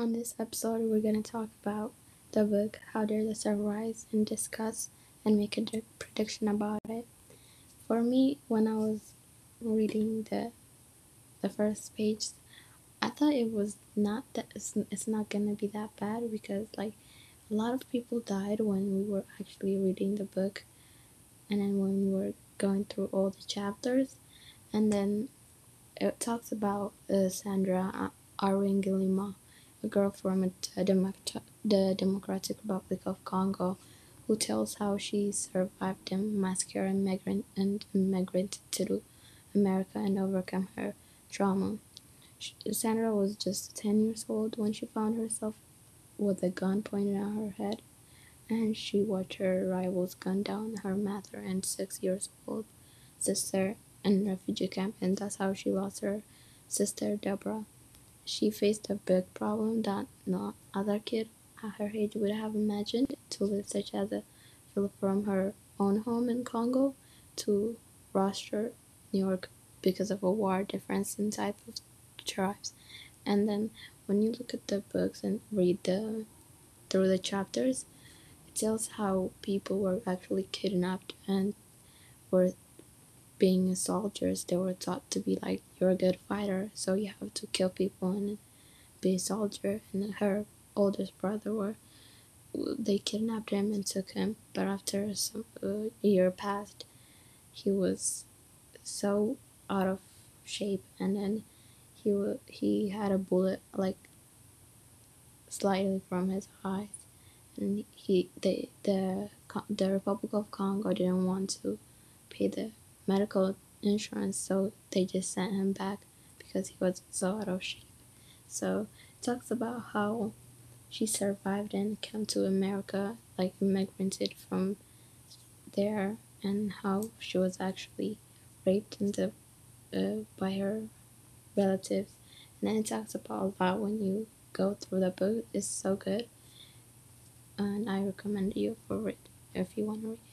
On this episode, we're going to talk about the book How Dare the Sun Rise and discuss and make a prediction about it. For me, when I was reading the the first page, I thought it was not that it's, it's not gonna be that bad because like a lot of people died when we were actually reading the book, and then when we were going through all the chapters, and then it talks about uh, Sandra Uwiringiyimana, a girl from the, the Democratic Republic of Congo, who tells how she survived the massacre and migrant and immigrated to America and overcome her trauma. She, Sandra was just 10 years old when she found herself with a gun pointed at her head, and she watched her rivals gun down her mother and six years old sister in refugee camp, and that's how she lost her sister Deborah. She faced a big problem that no other kid at her age would have imagined to live, such as a from her own home in Congo to Rochester, New York, because of a war difference in type of tribes. And then when you look at the books and read the through the chapters, it tells how people were actually kidnapped and were being a soldiers. They were taught to be like you're a good fighter, so you have to kill people and be a soldier. And her oldest brother were they kidnapped him and took him. But after some uh, year passed, he was so out of shape, and then he he had a bullet like slightly from his eyes, and he the the the Republic of Congo didn't want to pay the medical insurance, so they just sent him back because he was so out of shape. So it talks about how she survived and came to America, like immigrated from there, and how she was actually raped in the uh, by her relatives. And then it talks about that when you go through the book. It's so good, and I recommend you for it if you want to read.